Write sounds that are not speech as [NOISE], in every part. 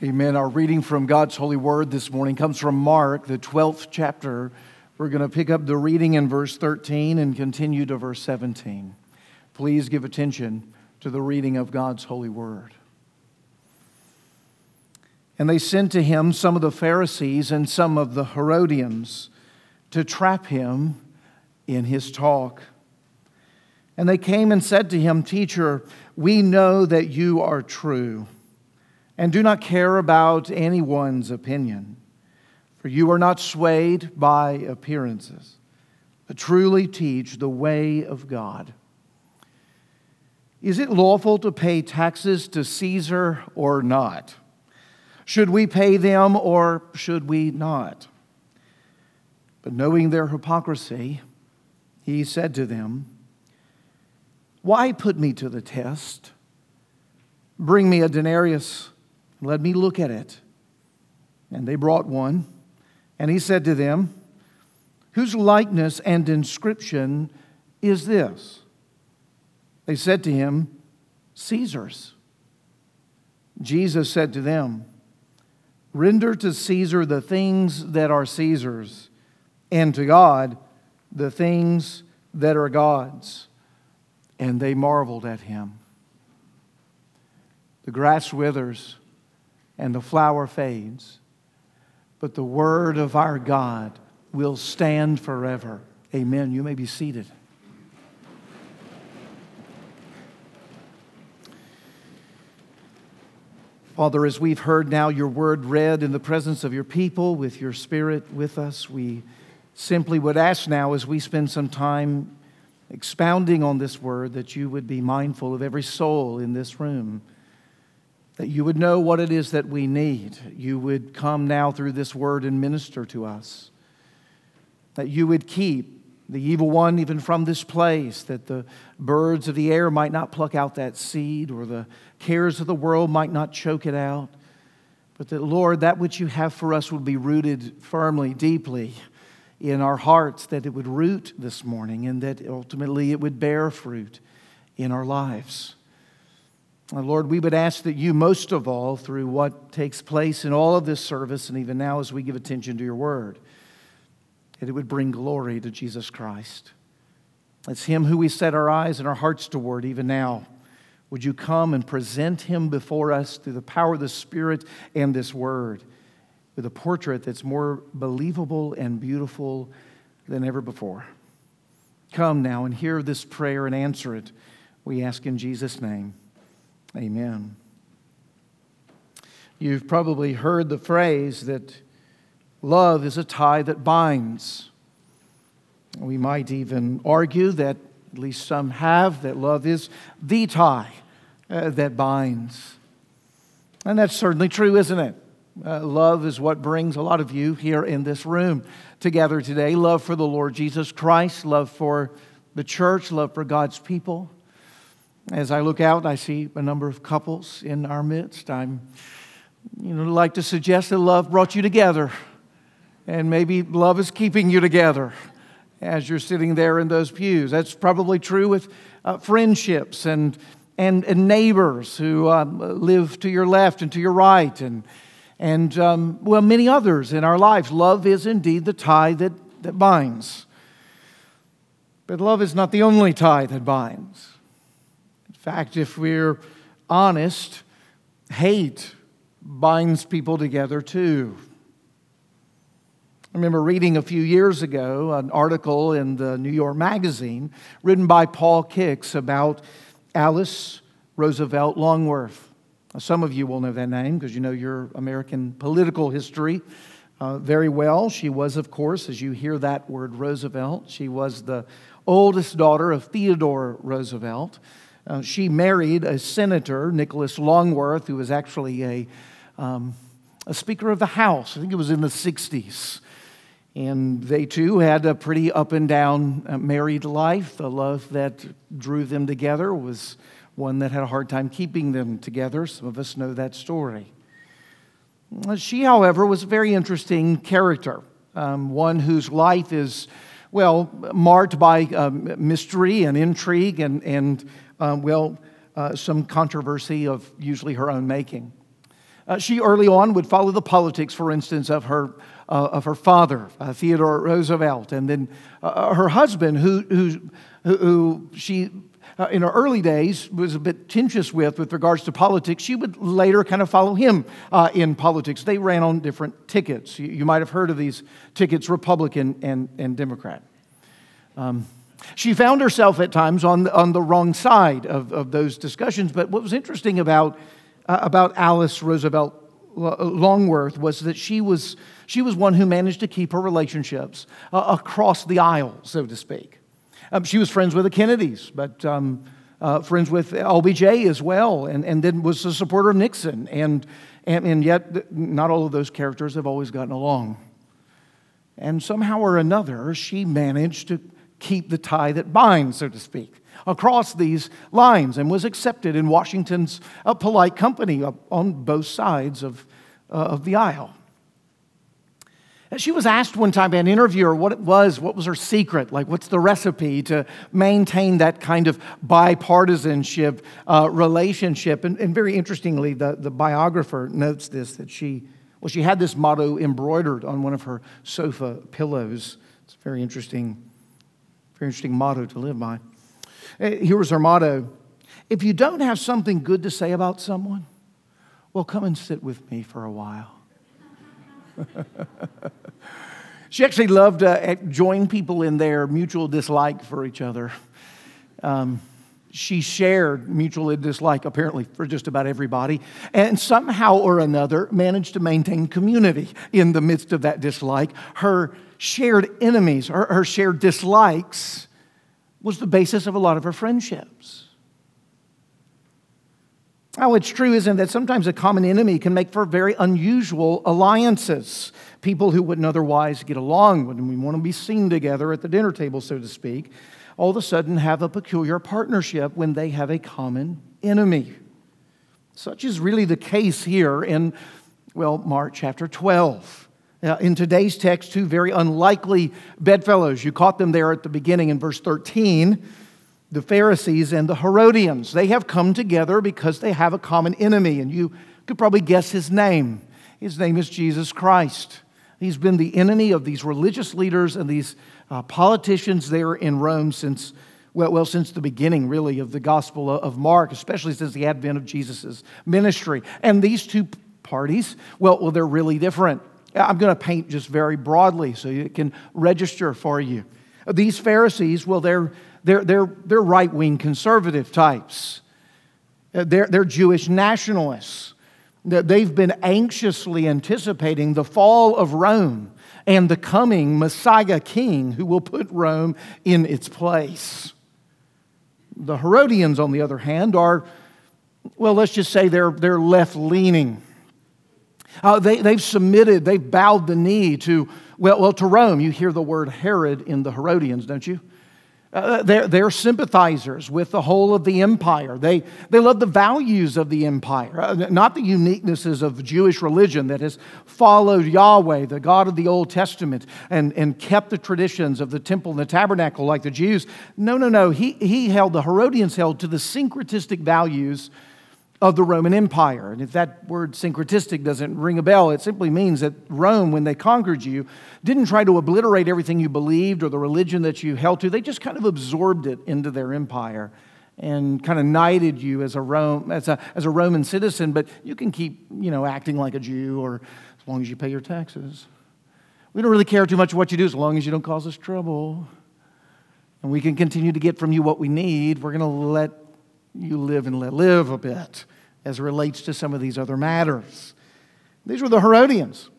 Amen. Our reading from God's holy word this morning comes from Mark, the 12th chapter. We're going to pick up the reading in verse 13 and continue to verse 17. Please give attention to the reading of God's holy word. And they sent to him some of the Pharisees and some of the Herodians to trap him in his talk. And they came and said to him, Teacher, we know that you are true and do not care about anyone's opinion, for you are not swayed by appearances, but truly teach the way of God. Is it lawful to pay taxes to Caesar or not? Should we pay them or should we not? But knowing their hypocrisy, he said to them, Why put me to the test? Bring me a denarius let me look at it. And they brought one. And he said to them, Whose likeness and inscription is this? They said to him, Caesar's. Jesus said to them, Render to Caesar the things that are Caesar's, and to God the things that are God's. And they marveled at him. The grass withers and the flower fades, but the word of our God will stand forever. Amen. You may be seated. Father, as we've heard now your word read in the presence of your people, with your spirit with us, we simply would ask now as we spend some time expounding on this word that you would be mindful of every soul in this room that you would know what it is that we need. You would come now through this word and minister to us. That you would keep the evil one even from this place, that the birds of the air might not pluck out that seed, or the cares of the world might not choke it out. But that, Lord, that which you have for us would be rooted firmly, deeply in our hearts, that it would root this morning, and that ultimately it would bear fruit in our lives. Uh, Lord, we would ask that you, most of all, through what takes place in all of this service, and even now as we give attention to your word, that it would bring glory to Jesus Christ. It's him who we set our eyes and our hearts toward even now. Would you come and present him before us through the power of the Spirit and this word with a portrait that's more believable and beautiful than ever before? Come now and hear this prayer and answer it. We ask in Jesus' name. Amen. You've probably heard the phrase that love is a tie that binds. We might even argue that, at least some have, that love is the tie uh, that binds. And that's certainly true, isn't it? Uh, love is what brings a lot of you here in this room together today. Love for the Lord Jesus Christ, love for the church, love for God's people. As I look out, I see a number of couples in our midst. I'm, you know, like to suggest that love brought you together, and maybe love is keeping you together as you're sitting there in those pews. That's probably true with uh, friendships and, and, and neighbors who um, live to your left and to your right, and, and um, well, many others in our lives. Love is indeed the tie that, that binds. But love is not the only tie that binds fact, if we're honest, hate binds people together too. I remember reading a few years ago an article in the New York Magazine written by Paul Kix about Alice Roosevelt Longworth. Some of you will know that name because you know your American political history uh, very well. She was, of course, as you hear that word Roosevelt, she was the oldest daughter of Theodore Roosevelt. Uh, she married a senator, Nicholas Longworth, who was actually a, um, a Speaker of the House. I think it was in the 60s. And they too had a pretty up and down uh, married life. The love that drew them together was one that had a hard time keeping them together. Some of us know that story. Uh, she, however, was a very interesting character, um, one whose life is, well, marked by um, mystery and intrigue and, and um, well, uh, some controversy of usually her own making. Uh, she early on would follow the politics, for instance, of her, uh, of her father, uh, Theodore Roosevelt, and then uh, her husband, who, who, who she uh, in her early days was a bit tenuous with with regards to politics. She would later kind of follow him uh, in politics. They ran on different tickets. You, you, might have heard of these tickets, Republican and, and Democrat. Um, she found herself at times on, on the wrong side of, of those discussions. But what was interesting about, uh, about Alice Roosevelt Longworth was that she was, she was one who managed to keep her relationships uh, across the aisle, so to speak. Um, she was friends with the Kennedys, but um, uh, friends with LBJ as well, and, and then was a supporter of Nixon. And, and, and yet, not all of those characters have always gotten along. And somehow or another, she managed to keep the tie that binds, so to speak, across these lines and was accepted in Washington's uh, polite company on both sides of, uh, of the aisle. She was asked one time by an interviewer what it was, what was her secret, like what's the recipe to maintain that kind of bipartisanship uh, relationship. And, and, very interestingly, the, the biographer notes this that she, well, she had this motto embroidered on one of her sofa pillows. It's very interesting, very interesting motto to live by. Uh, here was her motto If you don't have something good to say about someone, well, come and sit with me for a while. [LAUGHS] she actually loved to uh, join people in their mutual dislike for each other. Um, she shared mutual dislike apparently for just about everybody and somehow or another managed to maintain community in the midst of that dislike her shared enemies her, her shared dislikes was the basis of a lot of her friendships now, it's true, isn't it, that sometimes a common enemy can make for very unusual alliances. People who wouldn't otherwise get along, when we want to be seen together at the dinner table, so to speak, all of a sudden have a peculiar partnership when they have a common enemy. Such is really the case here in, well, Mark chapter 12. Uh, in today's text, two very unlikely bedfellows. You caught them there at the beginning in verse 13 the Pharisees and the Herodians. They have come together because they have a common enemy, and you could probably guess his name. His name is Jesus Christ. He's been the enemy of these religious leaders and these uh, politicians there in Rome since, well, well, since the beginning, really, of the Gospel of Mark, especially since the advent of Jesus' ministry. And these two parties, well, well they're really different. I'm going to paint just very broadly so it can register for you. These Pharisees, well, they're they're, they're, they're right wing conservative types. Uh, they're, they're Jewish nationalists. They've been anxiously anticipating the fall of Rome and the coming Messiah king who will put Rome in its place. The Herodians, on the other hand, are, well, let's just say they're, they're left leaning. Uh, they, they've submitted, they've bowed the knee to, well, well, to Rome. You hear the word Herod in the Herodians, don't you? Uh, they're, they're sympathizers with the whole of the empire. They, they love the values of the empire, uh, not the uniquenesses of Jewish religion that has followed Yahweh, the God of the Old Testament, and, and kept the traditions of the temple and the tabernacle like the Jews. No, no, no. He, he held, the Herodians held to the syncretistic values of the Roman Empire. And if that word syncretistic doesn't ring a bell, it simply means that Rome, when they conquered you, didn't try to obliterate everything you believed or the religion that you held to. They just kind of absorbed it into their empire and kind of knighted you as a, Rome, as a, as a Roman citizen, but you can keep, you know, acting like a Jew or as long as you pay your taxes. We don't really care too much what you do as long as you don't cause us trouble. And we can continue to get from you what we need. We're going to let you live and let live a bit as relates to some of these other matters. These were the Herodians.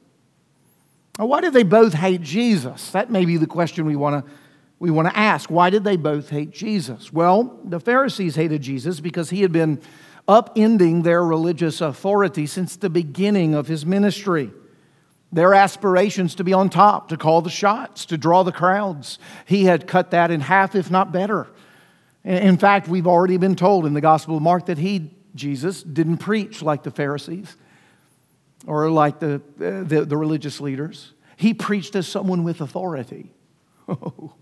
Now, why did they both hate Jesus? That may be the question we want to we want to ask. Why did they both hate Jesus? Well, the Pharisees hated Jesus because he had been upending their religious authority since the beginning of his ministry. Their aspirations to be on top, to call the shots, to draw the crowds. He had cut that in half, if not better. In fact, we've already been told in the Gospel of Mark that he, Jesus, didn't preach like the Pharisees or like the, the, the religious leaders. He preached as someone with authority. [LAUGHS] Oh,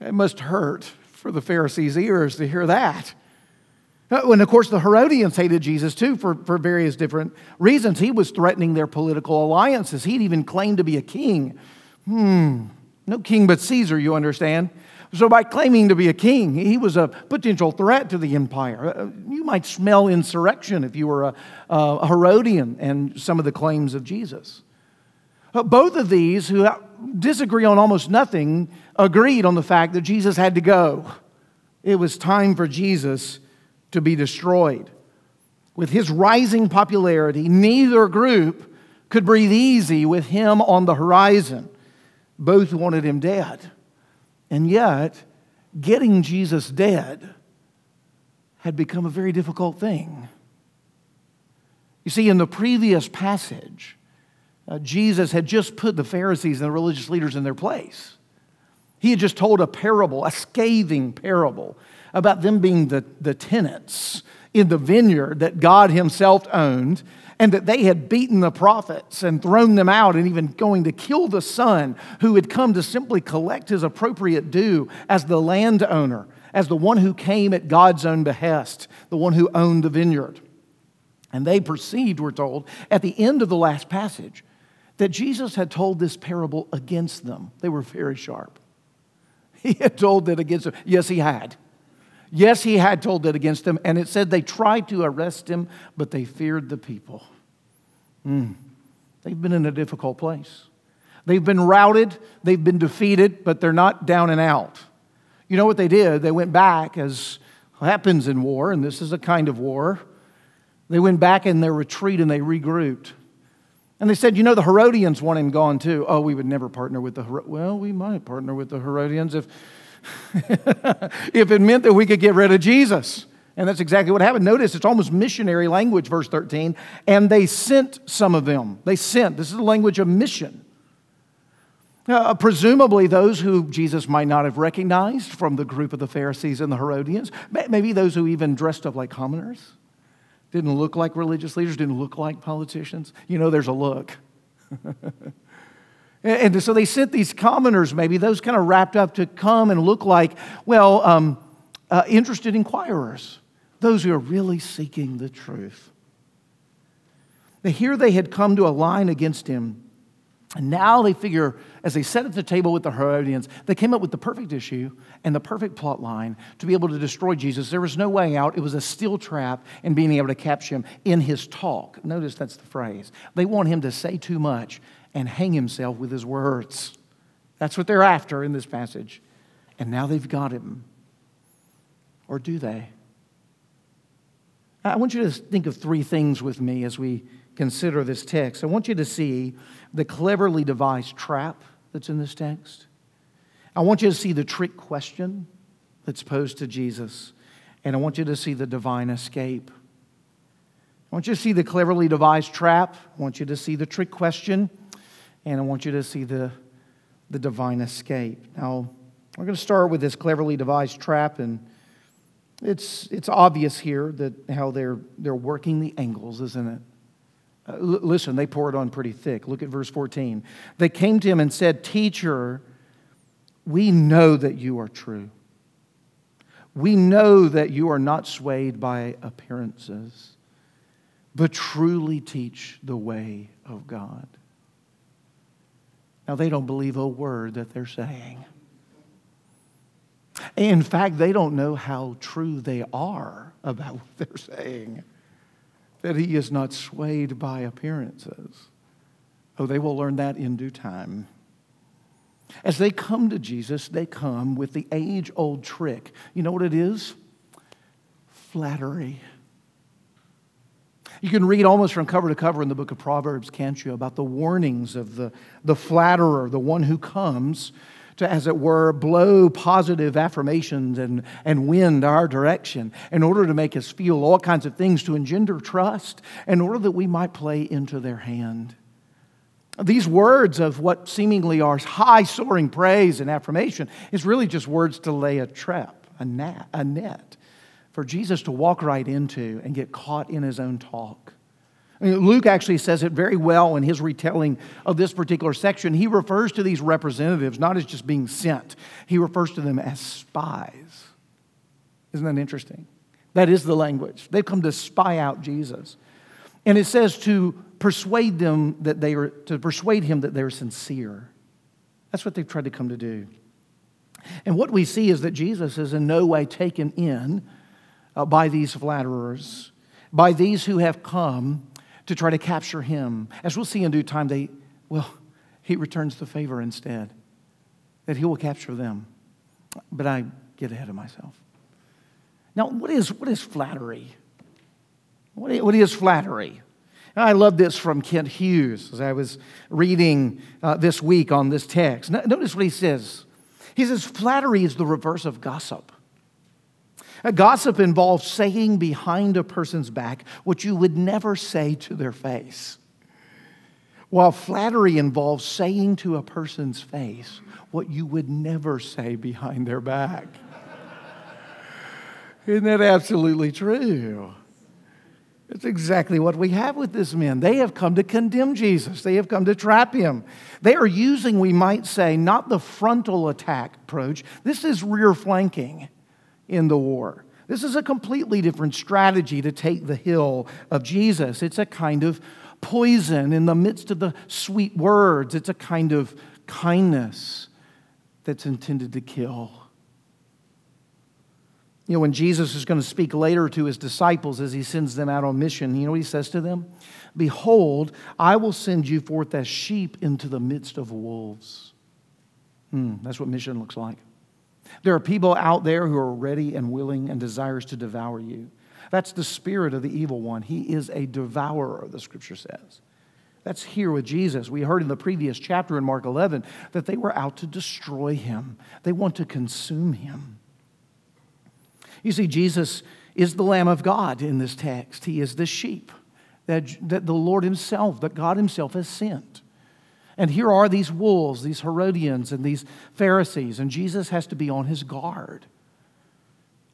it must hurt for the Pharisees' ears to hear that. Uh, and of course, the Herodians hated Jesus too for, for various different reasons. He was threatening their political alliances. He'd even claimed to be a king. Hmm, no king but Caesar, you understand? So, by claiming to be a king, he was a potential threat to the empire. Uh, you might smell insurrection if you were a, a Herodian and some of the claims of Jesus. Uh, both of these, who disagree on almost nothing, agreed on the fact that Jesus had to go. It was time for Jesus to be destroyed. With his rising popularity, neither group could breathe easy with him on the horizon. Both wanted him dead. And yet, getting Jesus dead had become a very difficult thing. You see, in the previous passage, uh, Jesus had just put the Pharisees and the religious leaders in their place. He had just told a parable, a scathing parable, about them being the, the tenants in the vineyard that God Himself owned, and that they had beaten the prophets and thrown them out, and even going to kill the son who had come to simply collect his appropriate due as the landowner, as the one who came at God's own behest, the one who owned the vineyard. And they perceived, we're told, at the end of the last passage, that Jesus had told this parable against them. They were very sharp. [LAUGHS] He had told that against them. Yes, he had. Yes, he had told it against them, and it said they tried to arrest him, but they feared the people. Mm. They've been in a difficult place. They've been routed, they've been defeated, but they're not down and out. You know what they did? They went back, as happens in war, and this is a kind of war. They went back in their retreat and they regrouped. And they said, You know, the Herodians want him gone too. Oh, we would never partner with the Her- Well, we might partner with the Herodians if [LAUGHS] if it meant that we could get rid of Jesus. And that's exactly what happened. Notice it's almost missionary language, verse 13. And they sent some of them. They sent. This is the language of mission. Uh, presumably, those who Jesus might not have recognized from the group of the Pharisees and the Herodians, maybe those who even dressed up like commoners, didn't look like religious leaders, didn't look like politicians. You know, there's a look. [LAUGHS] And so they sent these commoners, maybe those kind of wrapped up to come and look like, well, um, uh, interested inquirers, those who are really seeking the truth. Here they had come to a line against him. And now they figure, as they sat at the table with the Herodians, they came up with the perfect issue and the perfect plot line to be able to destroy Jesus. There was no way out. It was a steel trap in being able to capture him in his talk. Notice that's the phrase. They want him to say too much and hang himself with his words. That's what they're after in this passage. And now they've got him. Or do they? I want you to think of three things with me as we consider this text. I want you to see the cleverly devised trap that's in this text. I want you to see the trick question that's posed to Jesus. And I want you to see the divine escape. I want you to see the cleverly devised trap. I want you to see the trick question and I want you to see the, the divine escape. Now, we're going to start with this cleverly devised trap, and it's, it's obvious here that how they're, they're working the angles, isn't it? Uh, l- listen, they pour it on pretty thick. Look at verse 14. They came to him and said, Teacher, we know that you are true. We know that you are not swayed by appearances, but truly teach the way of God. Now, they don't believe a word that they're saying. In fact, they don't know how true they are about what they're saying. That he is not swayed by appearances. Oh, they will learn that in due time. As they come to Jesus, they come with the age old trick. You know what it is? Flattery. You can read almost from cover to cover in the book of Proverbs, can't you, about the warnings of the, the flatterer, the one who comes to, as it were, blow positive affirmations and, and wind our direction in order to make us feel all kinds of things to engender trust, in order that we might play into their hand. These words of what seemingly are high soaring praise and affirmation is really just words to lay a trap, a. A net for Jesus to walk right into and get caught in his own talk. I mean, Luke actually says it very well in his retelling of this particular section. He refers to these representatives not as just being sent, he refers to them as spies. Isn't that interesting? That is the language. They've come to spy out Jesus. And it says to persuade them that they are, to persuade him that they're sincere. That's what they've tried to come to do. And what we see is that Jesus is in no way taken in uh, by these flatterers, by these who have come to try to capture him. As we'll see in due time, they, well, he returns the favor instead, that he will capture them. But I get ahead of myself. Now, what is, what is flattery? What is, what is flattery? I love this from Kent Hughes as I was reading uh, this week on this text. Notice what he says. He says, Flattery is the reverse of gossip. A gossip involves saying behind a person's back what you would never say to their face, while flattery involves saying to a person's face what you would never say behind their back. Isn't that absolutely true? It's exactly what we have with this men. They have come to condemn Jesus, they have come to trap him. They are using, we might say, not the frontal attack approach, this is rear flanking in the war. This is a completely different strategy to take the hill of Jesus. It's a kind of poison in the midst of the sweet words, it's a kind of kindness that's intended to kill. You know, when Jesus is going to speak later to his disciples as he sends them out on mission, you know what he says to them? Behold, I will send you forth as sheep into the midst of wolves. Hmm, that's what mission looks like. There are people out there who are ready and willing and desires to devour you. That's the spirit of the evil one. He is a devourer, the scripture says. That's here with Jesus. We heard in the previous chapter in Mark 11 that they were out to destroy him, they want to consume him. You see, Jesus is the Lamb of God in this text. He is the sheep that, that the Lord Himself, that God Himself has sent. And here are these wolves, these Herodians, and these Pharisees, and Jesus has to be on his guard.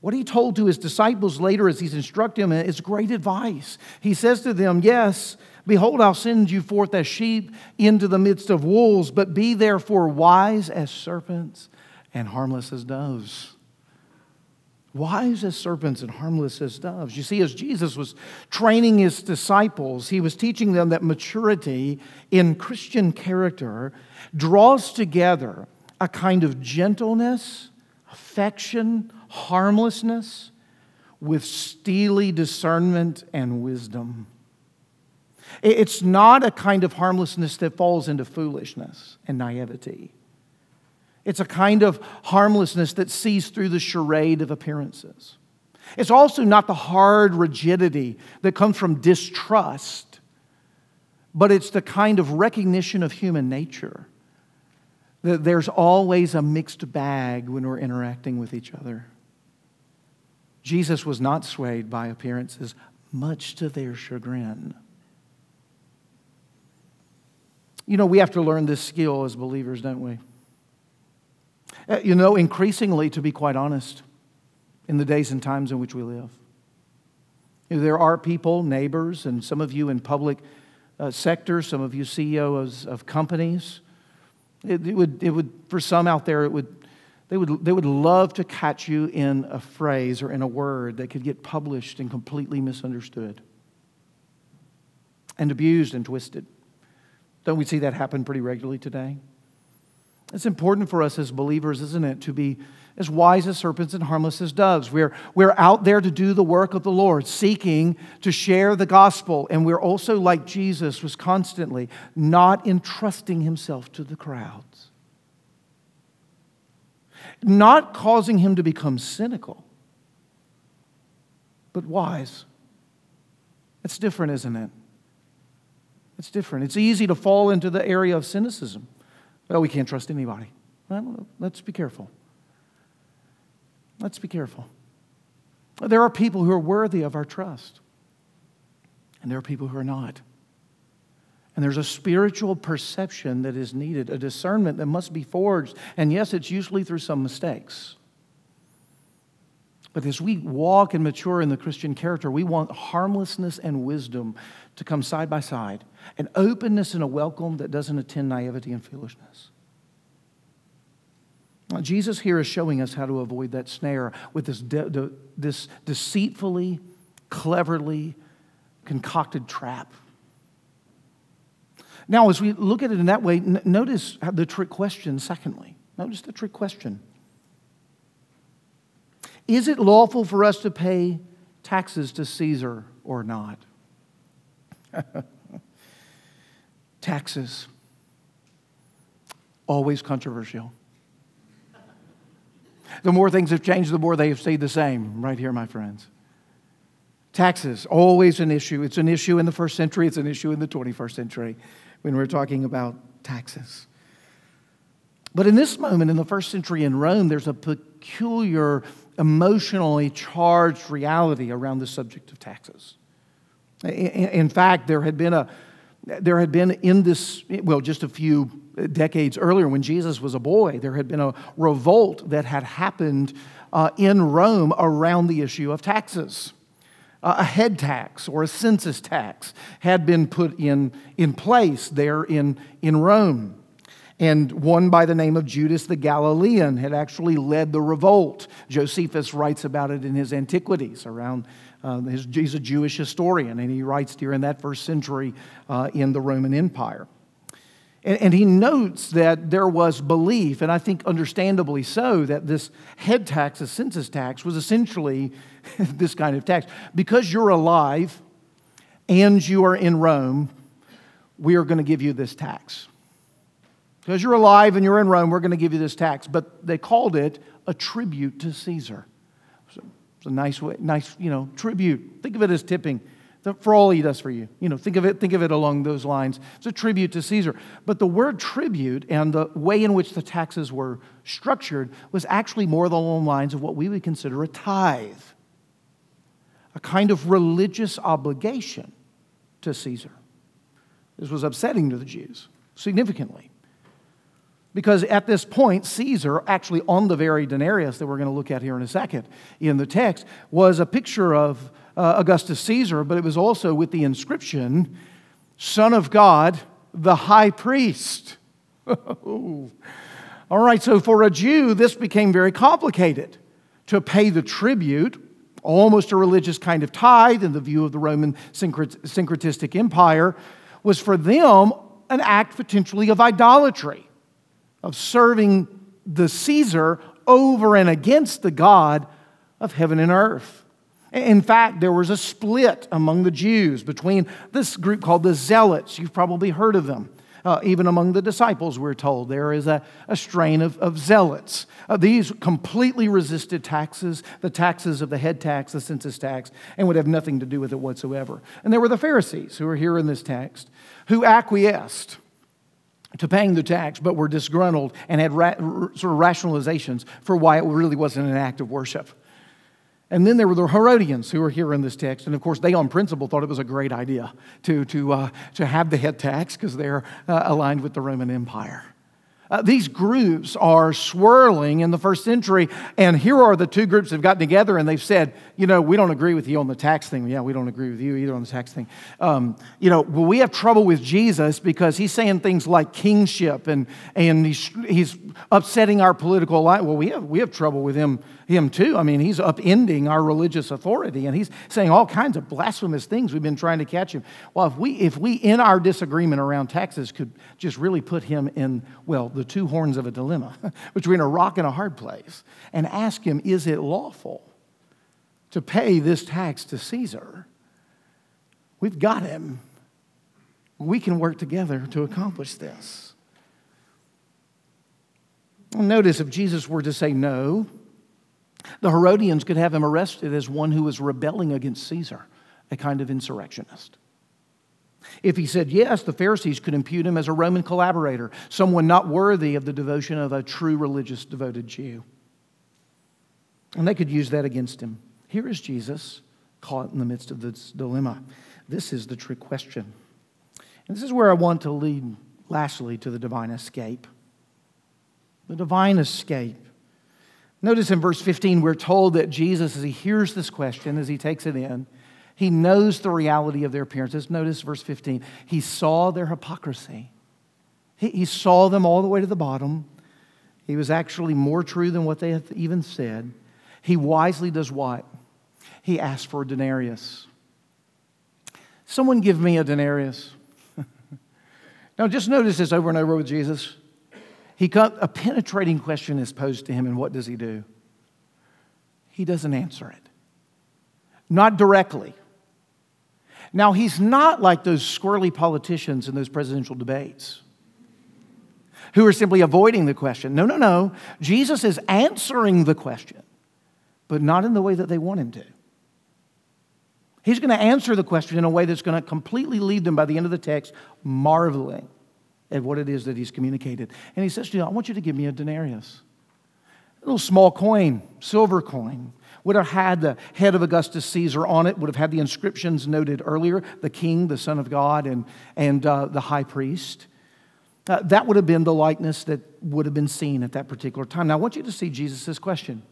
What he told to his disciples later as he's instructing them is great advice. He says to them, Yes, behold, I'll send you forth as sheep into the midst of wolves, but be therefore wise as serpents and harmless as doves wise as serpents and harmless as doves. You see, as Jesus was training his disciples, he was teaching them that maturity in Christian character draws together a kind of gentleness, affection, harmlessness with steely discernment and wisdom. It's not a kind of harmlessness that falls into foolishness and naivety. It's a kind of harmlessness that sees through the charade of appearances. It's also not the hard rigidity that comes from distrust, but it's the kind of recognition of human nature that there's always a mixed bag when we're interacting with each other. Jesus was not swayed by appearances, much to their chagrin. You know, we have to learn this skill as believers, don't we? Uh, you know, increasingly, to be quite honest, in the days and times in which we live. There are people, neighbors, and some of you in public uh, sectors, some of you CEOs of companies. It, it, would, it would, for some out there, it would, they, would, they would love to catch you in a phrase or in a word that could get published and completely misunderstood and abused and twisted. Don't we see that happen pretty regularly today? It's important for us as believers, isn't it, to be as wise as serpents and harmless as doves. We're, we're out there to do the work of the Lord, seeking to share the gospel. And we're also, like Jesus, was constantly not entrusting himself to the crowds, not causing him to become cynical, but wise. It's different, isn't it? It's different. It's easy to fall into the area of cynicism. Well, we can't trust anybody. Well, let's be careful. Let's be careful. There are people who are worthy of our trust, and there are people who are not. And there's a spiritual perception that is needed, a discernment that must be forged. And yes, it's usually through some mistakes. But as we walk and mature in the Christian character, we want harmlessness and wisdom to come side by side, an openness and a welcome that doesn't attend naivety and foolishness. Jesus here is showing us how to avoid that snare with this, de- de- this deceitfully, cleverly concocted trap. Now, as we look at it in that way, n- notice the trick question, secondly. Notice the trick question. Is it lawful for us to pay taxes to Caesar or not? [LAUGHS] taxes. Always controversial. The more things have changed, the more they have stayed the same, right here, my friends. Taxes, always an issue. It's an issue in the first century, it's an issue in the 21st century when we're talking about taxes. But in this moment, in the first century in Rome, there's a peculiar, emotionally charged reality around the subject of taxes. In fact, there had been a there had been in this, well, just a few decades earlier when Jesus was a boy, there had been a revolt that had happened uh, in Rome around the issue of taxes a head tax or a census tax had been put in, in place there in, in Rome. And one by the name of Judas the Galilean had actually led the revolt. Josephus writes about it in his Antiquities around. Uh, his, he's a Jewish historian, and he writes during that first century uh, in the Roman Empire. And, and he notes that there was belief, and I think understandably so, that this head tax, a census tax, was essentially [LAUGHS] this kind of tax. Because you're alive and you are in Rome, we are going to give you this tax. Because you're alive and you're in Rome, we're going to give you this tax. But they called it a tribute to Caesar. It's a nice way, nice, you know, tribute. Think of it as tipping for all he does for you. You know, think of it, think of it along those lines. It's a tribute to Caesar. But the word tribute and the way in which the taxes were structured was actually more along the lines of what we would consider a tithe, a kind of religious obligation to Caesar. This was upsetting to the Jews significantly. Because at this point, Caesar, actually on the very denarius that we're going to look at here in a second in the text, was a picture of uh, Augustus Caesar, but it was also with the inscription, Son of God, the High Priest. [LAUGHS] All right, so for a Jew, this became very complicated to pay the tribute, almost a religious kind of tithe in the view of the Roman syncretistic empire, was for them an act potentially of idolatry of serving the Caesar over and against the God of heaven and earth. In fact, there was a split among the Jews between this group called the Zealots. You've probably heard of them. Uh, even among the disciples, we're told there is a, a strain of, of zealots. Uh, these completely resisted taxes, the taxes of the head tax, the census tax, and would have nothing to do with it whatsoever. And there were the Pharisees who are here in this text who acquiesced to paying the tax, but were disgruntled and had ra- sort of rationalizations for why it really wasn't an act of worship. And then there were the Herodians who are here in this text. And of course, they on principle thought it was a great idea to, to, uh, to have the head tax because they're uh, aligned with the Roman Empire. Uh, these groups are swirling in the first century, and here are the two groups that have gotten together and they've said, you know, we don't agree with you on the tax thing. Yeah, we don't agree with you either on the tax thing. Um, you know, well, we have trouble with Jesus because he's saying things like kingship and, and he's, he's upsetting our political life. Well, we have, we have trouble with him him too. I mean, he's upending our religious authority and he's saying all kinds of blasphemous things. We've been trying to catch him. Well, if we, if we in our disagreement around taxes, could just really put him in, well, the two horns of a dilemma [LAUGHS] between a rock and a hard place and ask him, is it lawful to pay this tax to Caesar? We've got him. We can work together to accomplish this. Notice if Jesus were to say no, the Herodians could have him arrested as one who was rebelling against Caesar, a kind of insurrectionist. If he said yes, the Pharisees could impute him as a Roman collaborator, someone not worthy of the devotion of a true religious devoted Jew. And they could use that against him. Here is Jesus caught in the midst of this dilemma. This is the trick question. And this is where I want to lead, lastly, to the divine escape. The divine escape. Notice in verse 15, we're told that Jesus, as he hears this question, as he takes it in, he knows the reality of their appearances. Notice verse 15. He saw their hypocrisy. He, he saw them all the way to the bottom. He was actually more true than what they had even said. He wisely does what? He asks for a denarius. Someone give me a denarius. [LAUGHS] now, just notice this over and over with Jesus. He a penetrating question is posed to him, and what does he do? He doesn't answer it. Not directly. Now, he's not like those squirrely politicians in those presidential debates who are simply avoiding the question. No, no, no. Jesus is answering the question, but not in the way that they want him to. He's going to answer the question in a way that's going to completely leave them by the end of the text marveling at what it is that he's communicated. And he says to you, I want you to give me a denarius, a little small coin, silver coin. Would have had the head of Augustus Caesar on it, would have had the inscriptions noted earlier the king, the Son of God, and, and uh, the high priest. Uh, that would have been the likeness that would have been seen at that particular time. Now, I want you to see Jesus' question.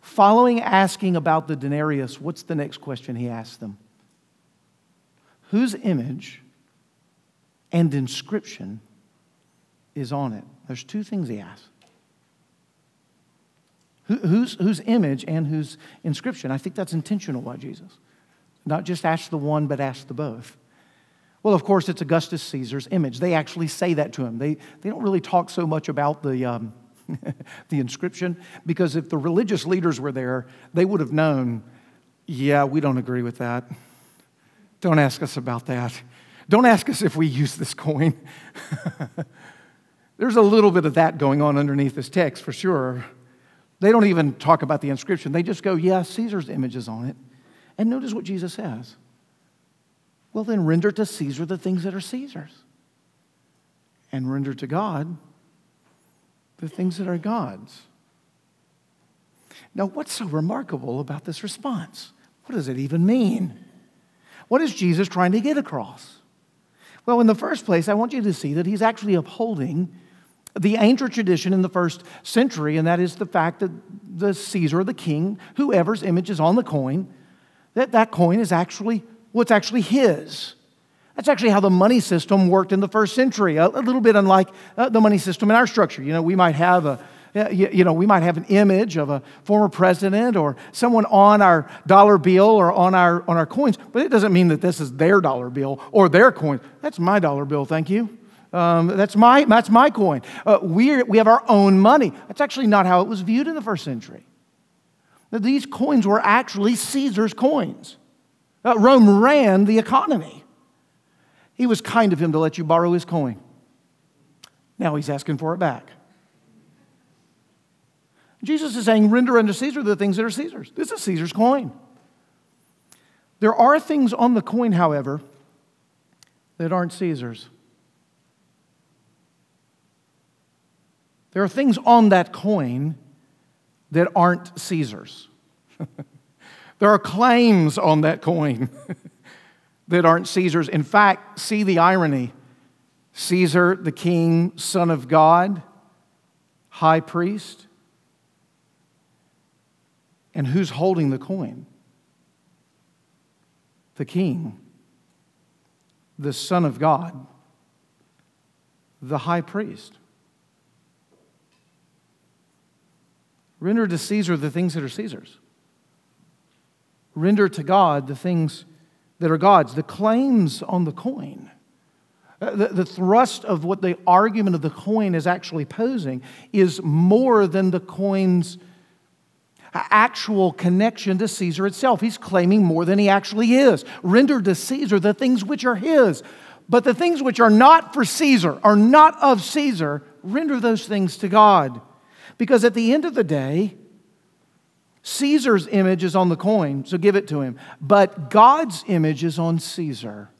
Following asking about the denarius, what's the next question he asks them? Whose image and inscription is on it? There's two things he asks. whose, whose image and whose inscription? I think that's intentional by Jesus. Not just ask the one, but ask the both. Well, of course, it's Augustus Caesar's image. They actually say that to him. They, they don't really talk so much about the, um, [LAUGHS] the inscription because if the religious leaders were there, they would have known, yeah, we don't agree with that. Don't ask us about that. Don't ask us if we use this coin. [LAUGHS] There's a little bit of that going on underneath this text for sure. They don't even talk about the inscription. They just go, yeah, Caesar's image is on it. And notice what Jesus says. Well, then render to Caesar the things that are Caesar's, and render to God the things that are God's. Now, what's so remarkable about this response? What does it even mean? What is Jesus trying to get across? Well, in the first place, I want you to see that he's actually upholding the ancient tradition in the first century, and that is the fact that the Caesar, the king, whoever's image is on the coin, that that coin is actually what's actually his. That's actually how the money system worked in the first century, a, a little bit unlike uh, the money system in our structure. You know, we might have a you know, we might have an image of a former president or someone on our dollar bill or on our, on our coins, but it doesn't mean that this is their dollar bill or their coin. That's my dollar bill, thank you. Um, that's, my, that's my coin. Uh, we we have our own money. That's actually not how it was viewed in the first century. These coins were actually Caesar's coins. Uh, Rome ran the economy. He was kind of him to let you borrow his coin. Now he's asking for it back. Jesus is saying, render unto Caesar the things that are Caesar's. This is Caesar's coin. There are things on the coin, however, that aren't Caesar's. There are things on that coin that aren't Caesar's. [LAUGHS] There are claims on that coin [LAUGHS] that aren't Caesar's. In fact, see the irony Caesar, the king, son of God, high priest. And who's holding the coin? The king, the son of God, the high priest. Render to Caesar the things that are Caesar's render to God the things that are God's, the claims on the coin. Uh, the, the, thrust of what the argument of the coin is actually posing is more than the coin's actual connection to Caesar itself. He's claiming more than he actually is. Render to Caesar the things which are his. But the things which are not for Caesar, are not of Caesar, render those things to God. Because at the end of the day, Caesar's image is on the coin, so give it to him. But God's image is on Caesar.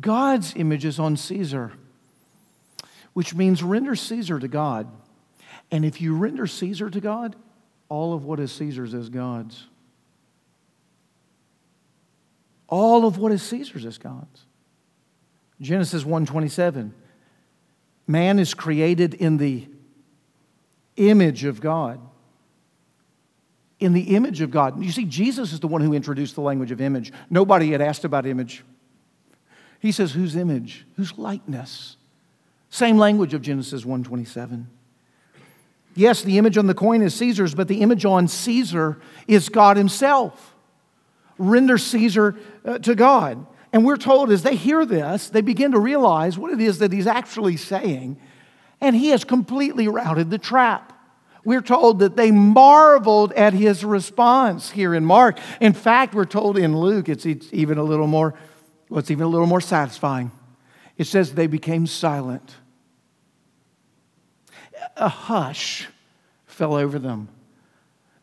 God's image is on Caesar, which means render Caesar to God. And if you render Caesar to God, all of what is Caesar's is God's. All of what is Caesar's is God's. Genesis 1:27. Man is created in the image of God. In the image of God. You see, Jesus is the one who introduced the language of image. Nobody had asked about image. He says, whose image? Whose likeness? Same language of Genesis 1:27. Yes, the image on the coin is Caesar's, but the image on Caesar is God himself. Render Caesar uh, to God. And we're told as they hear this, they begin to realize what it is that he's actually saying, and he has completely routed the trap. We're told that they marveled at his response here in Mark. In fact, we're told in Luke, it's even a little more, well, it's even a little more satisfying. It says they became silent. A hush fell over them.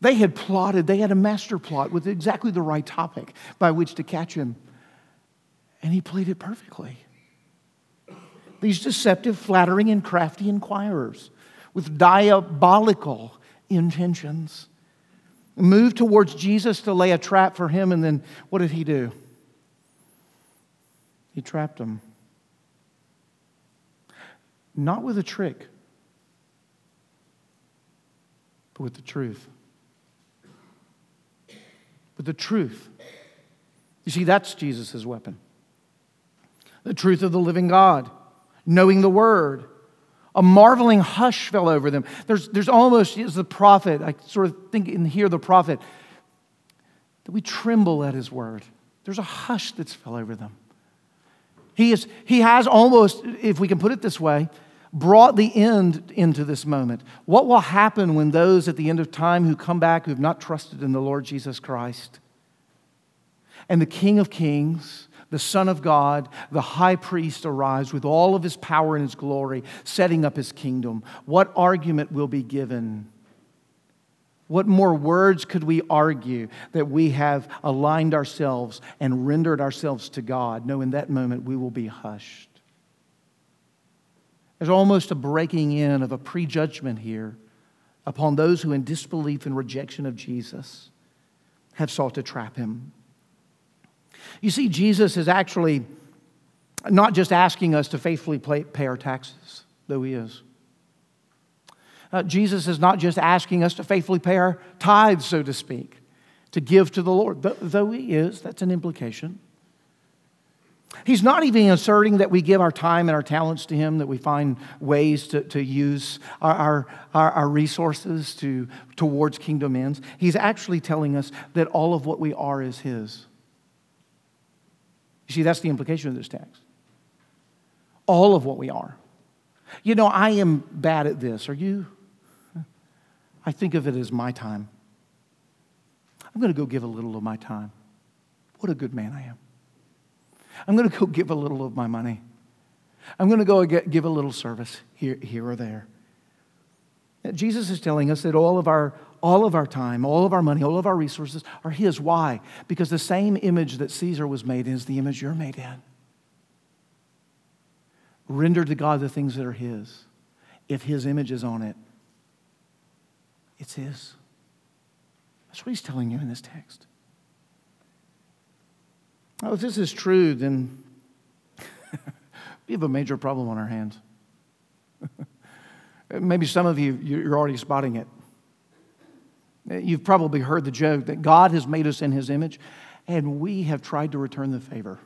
They had plotted, they had a master plot with exactly the right topic by which to catch him. And he played it perfectly. These deceptive, flattering, and crafty inquirers with diabolical intentions moved towards Jesus to lay a trap for him, and then what did he do? He trapped them. Not with a trick, but with the truth. With the truth. You see, that's Jesus' weapon. The truth of the living God, knowing the Word. A marveling hush fell over them. There's, there's almost, as the prophet, I sort of think and hear the prophet, that we tremble at his word. There's a hush that's fell over them. He, is, he has almost, if we can put it this way, brought the end into this moment. What will happen when those at the end of time who come back who have not trusted in the Lord Jesus Christ and the King of Kings, the Son of God, the high priest arrives with all of his power and his glory, setting up his kingdom? What argument will be given? What more words could we argue that we have aligned ourselves and rendered ourselves to God? No, in that moment we will be hushed. There's almost a breaking in of a prejudgment here upon those who, in disbelief and rejection of Jesus, have sought to trap him. You see, Jesus is actually not just asking us to faithfully pay our taxes, though he is. Uh, Jesus is not just asking us to faithfully pay our tithes, so to speak, to give to the Lord, though he is, that's an implication. He's not even asserting that we give our time and our talents to Him, that we find ways to, to use our, our, our resources to, towards kingdom ends. He's actually telling us that all of what we are is His. You see, that's the implication of this text. All of what we are. You know, I am bad at this. Are you? I think of it as my time. I'm going to go give a little of my time. What a good man I am. I'm going to go [LAUGHS] give a little of my money. I'm going to go give a little service here, here or there. Jesus is telling us that all of, our, all of our time, all of our money, all of our resources are His. Why? Because the same image that Caesar was made in is the image you're made in. Render to God the things that are His. If His image is on it, it's His. That's what He's telling you in this text. Well, if this is true, then [LAUGHS] we have a major problem on our hands. [LAUGHS] Maybe some of you, you're already spotting it. You've probably heard the joke that God has made us in his image, and we have tried to return the favor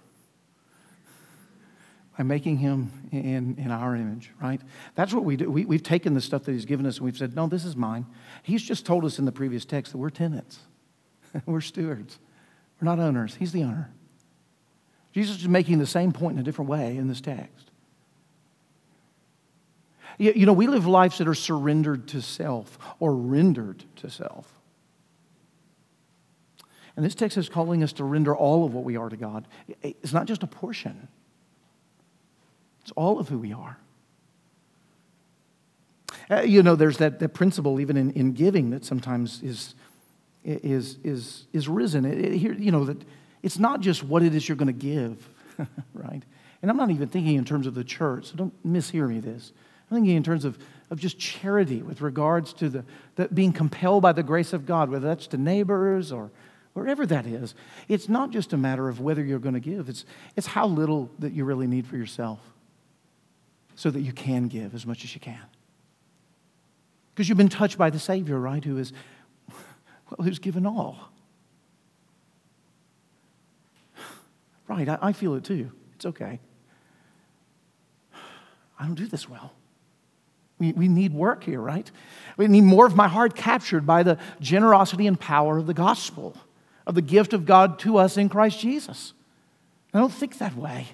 by making him in, in our image, right? That's what we do. We, we've taken the stuff that he's given us and we've said, no, this is mine. He's just told us in the previous text that we're tenants, [LAUGHS] we're stewards, we're not owners. He's the owner. Jesus is making the same point in a different way in this text. You know, we live lives that are surrendered to self or rendered to self. And this text is calling us to render all of what we are to God. It's not just a portion, it's all of who we are. Uh, you know, there's that, that principle even in, in giving that sometimes is, is, is, is risen. It, it, here, you know, that it's not just what it is you're going to give, [LAUGHS] right? And I'm not even thinking in terms of the church, so don't mishear me this. I'm thinking in terms of, of just charity with regards to the, the being compelled by the grace of God, whether that's to neighbors or wherever that is. It's not just a matter of whether you're going to give, it's, it's how little that you really need for yourself so that you can give as much as you can. Because you've been touched by the Savior, right? Who is, [LAUGHS] well, who's given all. Right, I, I feel it too. It's okay. I don't do this well. We, we need work here, right? We need more of my heart captured by the generosity and power of the gospel, of the gift of God to us in Christ Jesus. I don't think that way.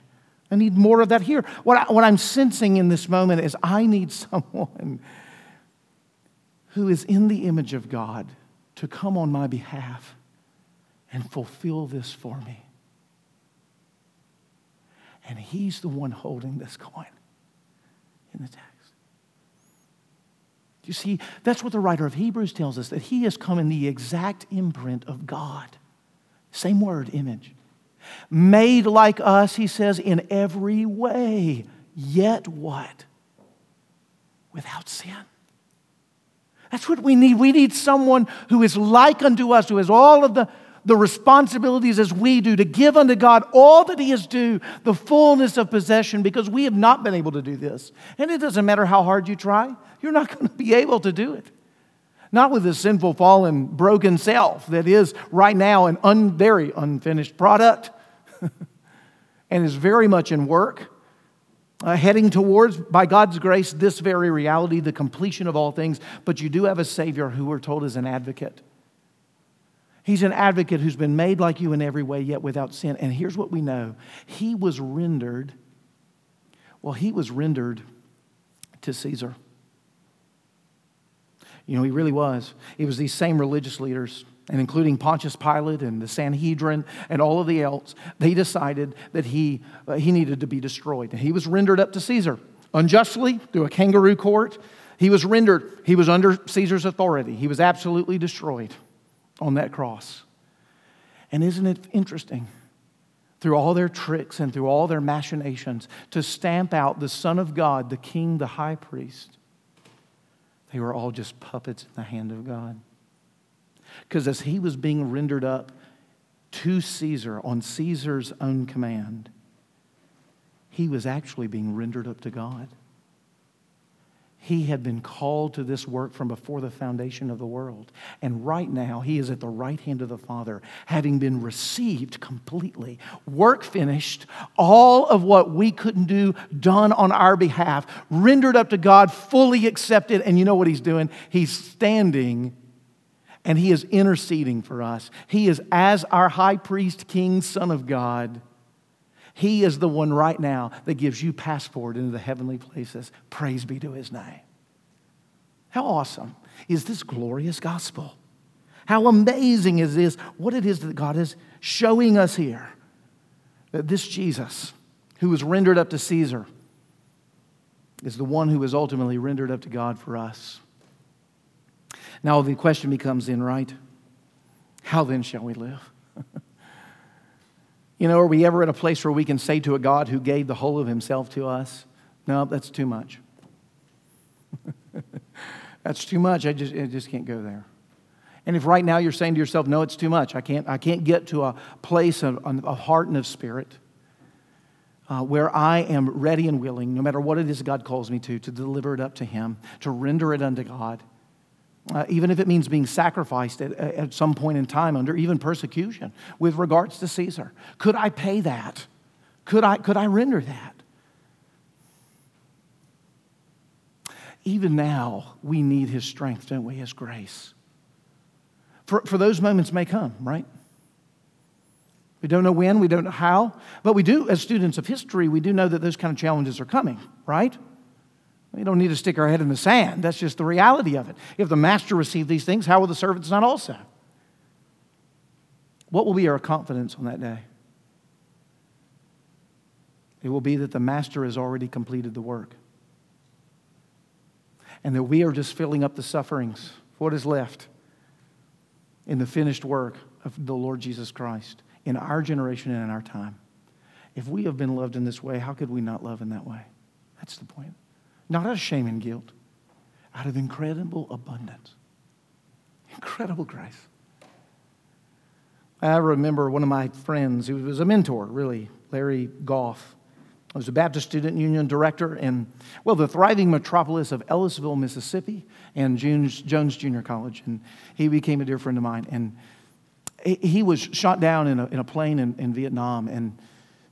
I need more of that here. What, I, what I'm sensing in this moment is I need [LAUGHS] someone who is in the image of God to come on my behalf and fulfill this for me. And he's the one holding this coin in the text. You see, that's what the writer of Hebrews tells us that he has come in the exact imprint of God. Same word, image. Made like us, he says, in every way, yet what? Without sin. That's what we need. We need someone who is like unto us, who has all of the, the responsibilities as we do, to give unto God all that He is due, the fullness of possession, because we have not been able to do this. And it doesn't matter how hard you try, you're not [LAUGHS] going to be able to do it. Not with this sinful, fallen, broken self that is right now an un, very unfinished product [LAUGHS] and is very much in work uh, heading towards, by God's grace, this very reality, the completion of all things. But you do have a Savior who we're told is an advocate. He's an advocate who's been made like you in every way, yet without sin. And here's what we know He was rendered, well, He was rendered to Caesar. You know, He really was. It was these same religious leaders and including Pontius Pilate and the Sanhedrin and all of the else, they decided that he, uh, he needed to be destroyed. And he was rendered up to Caesar unjustly through a kangaroo court. He was rendered, he was under Caesar's authority. He was absolutely destroyed on that cross. And isn't it interesting? Through all their tricks and through all their machinations, to stamp out the Son of God, the King, the high priest, they were all just puppets in the hand of God. Because as he was being rendered up to Caesar on Caesar's own command, he was actually being rendered up to God. He had been called to this work from before the foundation of the world. And right now, he is at the right hand of the Father, having been received completely, work finished, all of what we couldn't do done on our behalf, rendered up to God, fully accepted. And you know what he's doing? He's standing and He is interceding for us. He is, as our high priest, king, son of God, He is the one right now that gives you passport into the heavenly places. Praise be to His name. How awesome is this glorious gospel? How amazing is this, what it is that God is showing us here. That this Jesus, who was rendered up to Caesar, is the one who was ultimately rendered up to God for us. Now the question becomes then, right? How then shall we live? You know, are we ever at a place where we can say to a God who gave the whole of himself to us, no, that's too much. [LAUGHS] that's too much. I just, I just can't go there. And if right now you're saying to yourself, no, it's too much, I can't, I can't get to a place of, of heart and of spirit uh, where I am ready and willing, no matter what it is God calls me to, to deliver it up to Him, to render it unto God uh, even if it means being sacrificed at, at some point in time under even persecution with regards to Caesar. Could I pay that? Could I, could I render that? Even now, we need his strength, don't we? His grace. For, for those moments may come, right? We don't know when, we don't know how, but we do, as students of history, we do know that those kind of challenges are coming, right? We don't need to stick our head in the sand. That's just the reality of it. If the master received these things, how will the servants not also? What will be our confidence on that day? It will be that the master has already completed the work. And that we are just filling up the sufferings, what is left in the finished work of the Lord Jesus Christ in our generation and in our time. If we have been loved in this way, how could we not love in that way? That's the point. Not out of shame and guilt, out of incredible abundance. Incredible grace. I remember one of my friends who was a mentor, really, Larry Goff. I was a Baptist Student Union director in, well, the thriving metropolis of Ellisville, Mississippi, and Jones, Jones Junior College. And he became a dear friend of mine. And he was shot down in a, in a plane in, in Vietnam and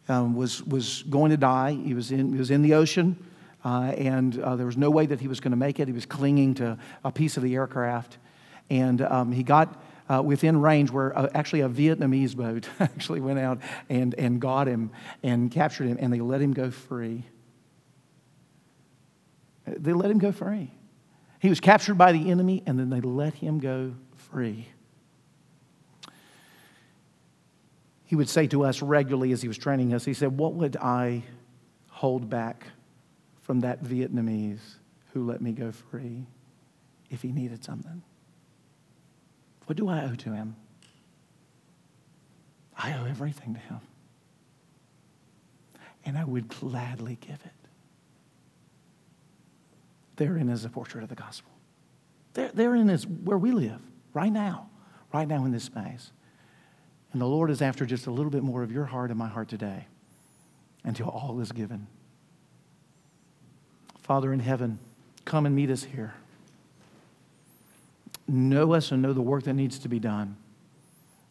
um, was, was going to die. He was, in, he was in the ocean uh, and uh, there was no way that he was going to make it. He was clinging to a piece of the aircraft. And um, he got uh, within range where uh, actually a Vietnamese boat [LAUGHS] actually went out and, and got him and captured him, and they let him go free. They let him go free. He was captured by the enemy, and then they let him go free. He would say to us regularly as he was training us, he said, What would I hold back from that Vietnamese who let me go free if he needed something? What do I owe to him? I owe everything to him. And I would gladly give it. Therein is a portrait of the gospel. There, therein is where we live right now, right now in this space. And the Lord is after just a little bit more of your heart and my heart today until all is given. Father in heaven, come and meet us here. Know us and know the work that needs to be done.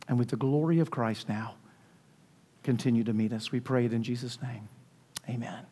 And with the glory of Christ now, continue to meet us. We pray it in Jesus' name. Amen.